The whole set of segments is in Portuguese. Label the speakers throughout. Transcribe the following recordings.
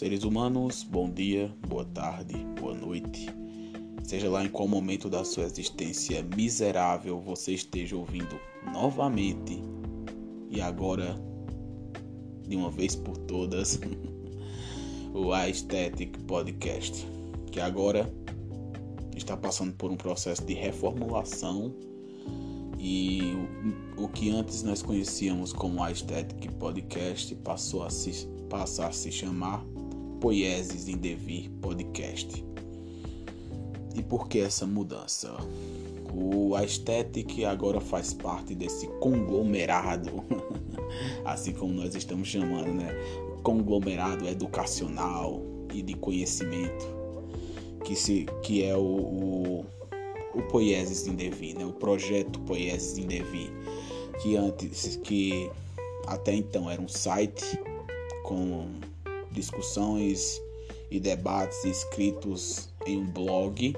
Speaker 1: seres humanos, bom dia, boa tarde, boa noite. Seja lá em qual momento da sua existência miserável você esteja ouvindo novamente e agora, de uma vez por todas, o Aesthetic Podcast, que agora está passando por um processo de reformulação e o, que antes nós conhecíamos como Aesthetic Podcast passou a se, passa a se chamar Poieses em Devir Podcast. E por que essa mudança? O Aesthetic agora faz parte desse conglomerado, assim como nós estamos chamando, né? Conglomerado educacional e de conhecimento, que, se, que é o, o, o Poieses em Devir, né? O projeto Poieses em Devir, que antes, que até então era um site com discussões e debates escritos em um blog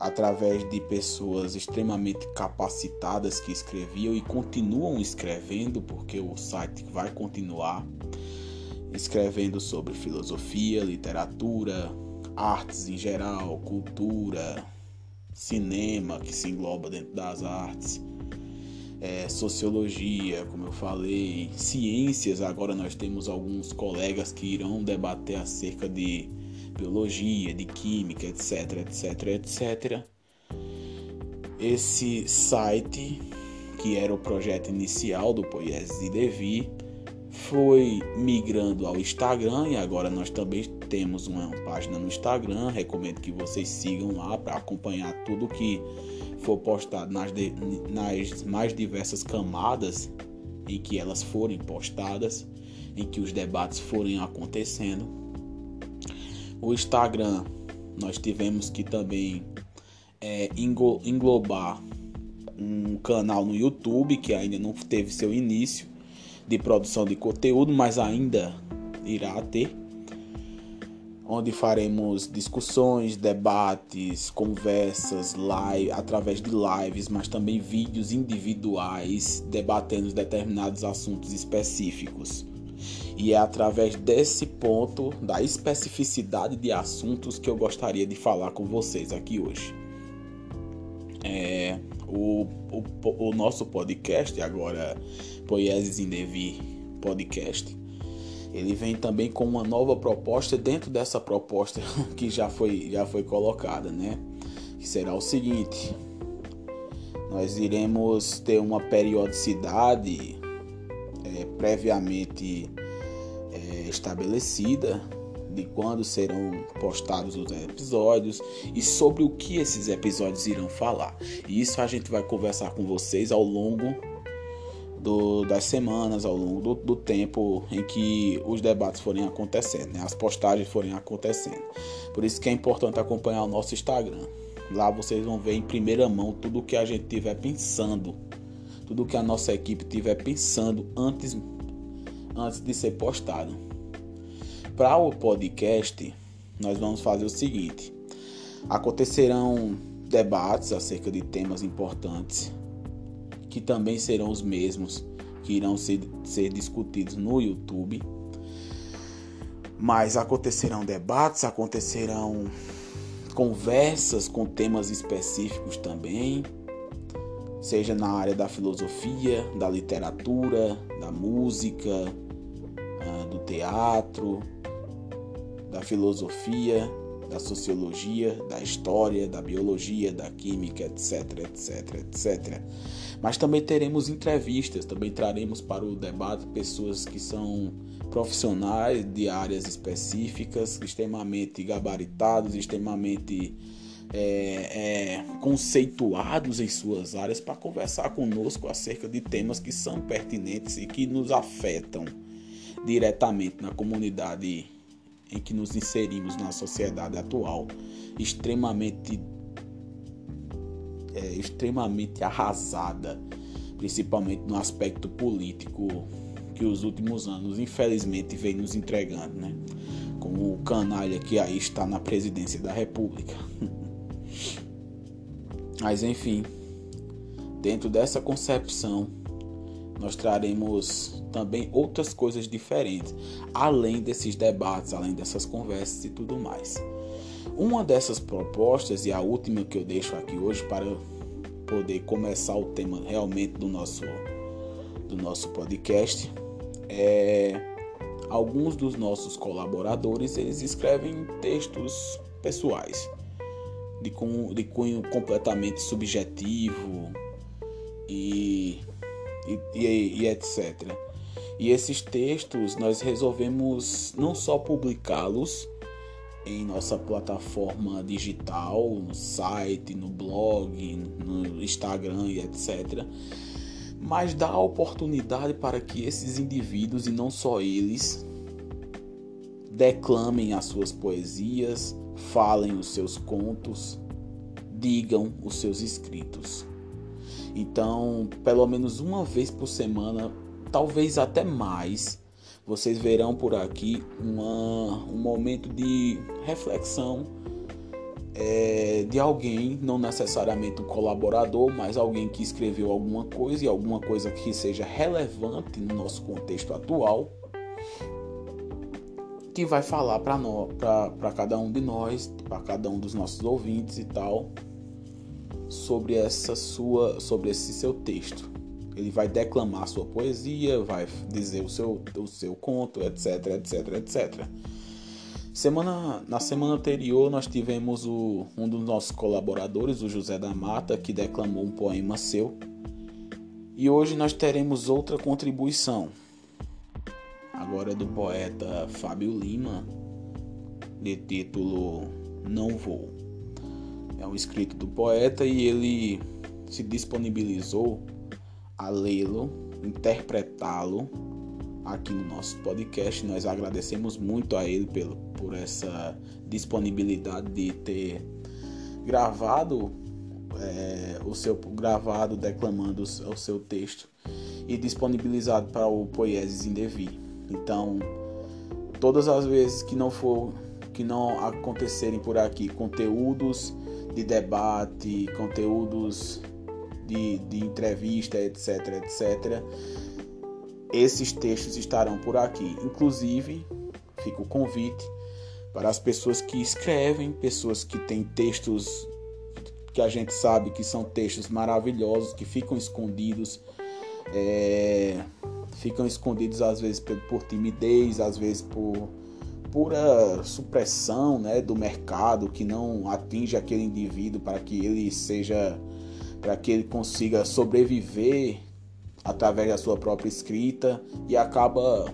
Speaker 1: através de pessoas extremamente capacitadas que escreviam e continuam escrevendo, porque o site vai continuar escrevendo sobre filosofia, literatura, artes em geral, cultura, cinema que se engloba dentro das artes é, sociologia, como eu falei, ciências. Agora nós temos alguns colegas que irão debater acerca de biologia, de química, etc, etc, etc. Esse site, que era o projeto inicial do Poieses e Devi, foi migrando ao Instagram e agora nós também temos uma página no Instagram. Recomendo que vocês sigam lá para acompanhar tudo que for postado nas, de, nas mais diversas camadas em que elas forem postadas, em que os debates forem acontecendo. O Instagram, nós tivemos que também é, englobar um canal no YouTube que ainda não teve seu início de produção de conteúdo, mas ainda irá ter onde faremos discussões, debates, conversas, live, através de lives, mas também vídeos individuais debatendo determinados assuntos específicos. E é através desse ponto, da especificidade de assuntos, que eu gostaria de falar com vocês aqui hoje. É, o, o, o nosso podcast, agora Poieses em Devi Podcast, ele vem também com uma nova proposta dentro dessa proposta que já foi, já foi colocada, né? Que será o seguinte: nós iremos ter uma periodicidade é, previamente é, estabelecida de quando serão postados os episódios e sobre o que esses episódios irão falar. E isso a gente vai conversar com vocês ao longo do, das semanas, ao longo do, do, tempo em que os debates forem acontecendo, né? as postagens forem acontecendo. Por isso que é importante acompanhar o nosso Instagram. Lá vocês vão ver em primeira mão tudo o que a gente tiver pensando, tudo o que a nossa equipe tiver pensando antes, antes de ser postado. Para o podcast, nós vamos fazer o seguinte: acontecerão debates acerca de temas importantes que também serão os mesmos que irão ser, ser discutidos no YouTube. Mas acontecerão debates, acontecerão conversas com temas específicos também, seja na área da filosofia, da literatura, da música, ah, do teatro, da filosofia, da sociologia, da história, da biologia, da química, etc, etc, etc. Mas também teremos entrevistas, também traremos para o debate pessoas que são profissionais de áreas específicas, extremamente gabaritados, extremamente é, é, conceituados em suas áreas para conversar conosco acerca de temas que são pertinentes e que nos afetam diretamente na comunidade em que nos inserimos na sociedade atual, extremamente é, extremamente arrasada, principalmente no aspecto político que os últimos anos, infelizmente, vem nos entregando, né? Com o canalha que aí está na presidência da República. Mas enfim, dentro dessa concepção nós traremos também outras coisas diferentes, além desses debates, além dessas conversas e tudo mais. Uma dessas propostas, e a última que eu deixo aqui hoje para poder começar o tema realmente do nosso, do nosso podcast, é alguns dos nossos colaboradores eles escrevem textos pessoais de cunho, de cunho completamente subjetivo e, e, e, e etc. E esses textos nós resolvemos não só publicá-los em nossa plataforma digital, no site, no blog, no Instagram e etc. Mas dar a oportunidade para que esses indivíduos, e não só eles, declamem as suas poesias, falem os seus contos, digam os seus escritos. Então, pelo menos uma vez por semana, talvez até mais, vocês verão por aqui uma, um momento de reflexão é, de alguém, não necessariamente um colaborador, mas alguém que escreveu alguma coisa e alguma coisa que seja relevante no nosso contexto atual, que vai falar para cada um de nós, para cada um dos nossos ouvintes e tal, sobre essa sua, sobre esse seu texto. Ele vai declamar sua poesia, vai dizer o seu, o seu conto, etc, etc, etc. Semana, na semana anterior nós tivemos o, um dos nossos colaboradores, o José da Mata, que declamou um poema seu. E hoje nós teremos outra contribuição, agora do poeta Fábio Lima, de título Não Vou. É um escrito do poeta e ele se disponibilizou a lê-lo, interpretá-lo aqui no nosso podcast. Nós agradecemos muito a ele pelo, por essa disponibilidade de ter gravado é, o seu gravado declamando o seu texto e disponibilizado para o Poieses Indevi. Então, todas as vezes que não for que não acontecerem por aqui conteúdos de debate, conteúdos de, de entrevista, etc, etc. Esses textos estarão por aqui. Inclusive, fica o convite para as pessoas que escrevem, pessoas que têm textos que a gente sabe que são textos maravilhosos, que ficam escondidos, é, ficam escondidos às vezes por, por timidez, às vezes por pura supressão né, do mercado que não atinge aquele indivíduo para que ele seja para que ele consiga sobreviver através da sua própria escrita e acaba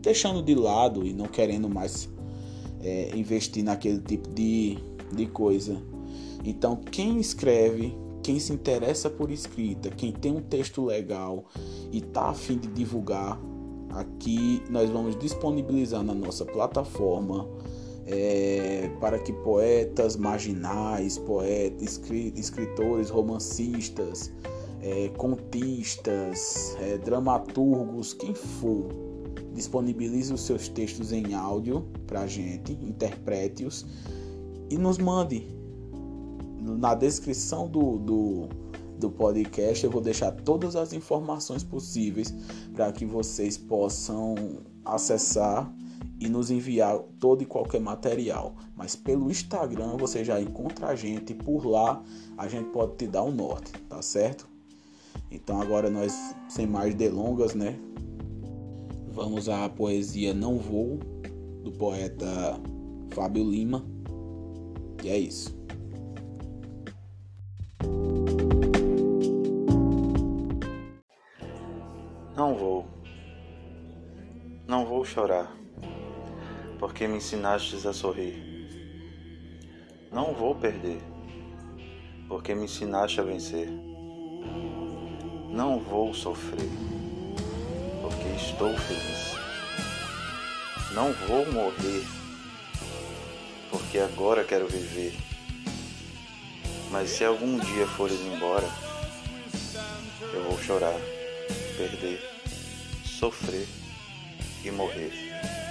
Speaker 1: deixando de lado e não querendo mais é, investir naquele tipo de, de coisa. Então, quem escreve, quem se interessa por escrita, quem tem um texto legal e está a fim de divulgar, aqui nós vamos disponibilizar na nossa plataforma é, para que poetas marginais, poetas, escritores, romancistas, é, contistas, é, dramaturgos, quem for, disponibilize os seus textos em áudio para a gente, interprete-os e nos mande. Na descrição do, do, do podcast eu vou deixar todas as informações possíveis para que vocês possam acessar e nos enviar todo e qualquer material. Mas pelo Instagram você já encontra a gente, por lá a gente pode te dar um norte, tá certo? Então agora nós, sem mais delongas, né? Vamos à poesia Não Vou, do poeta Fábio Lima. E é isso.
Speaker 2: Não vou. Não vou chorar porque me ensinastes a sorrir. Não vou perder, porque me ensinaste a vencer. Não vou sofrer, porque estou feliz. Não vou morrer, porque agora quero viver. Mas se algum dia fores embora, eu vou chorar, perder, sofrer e morrer.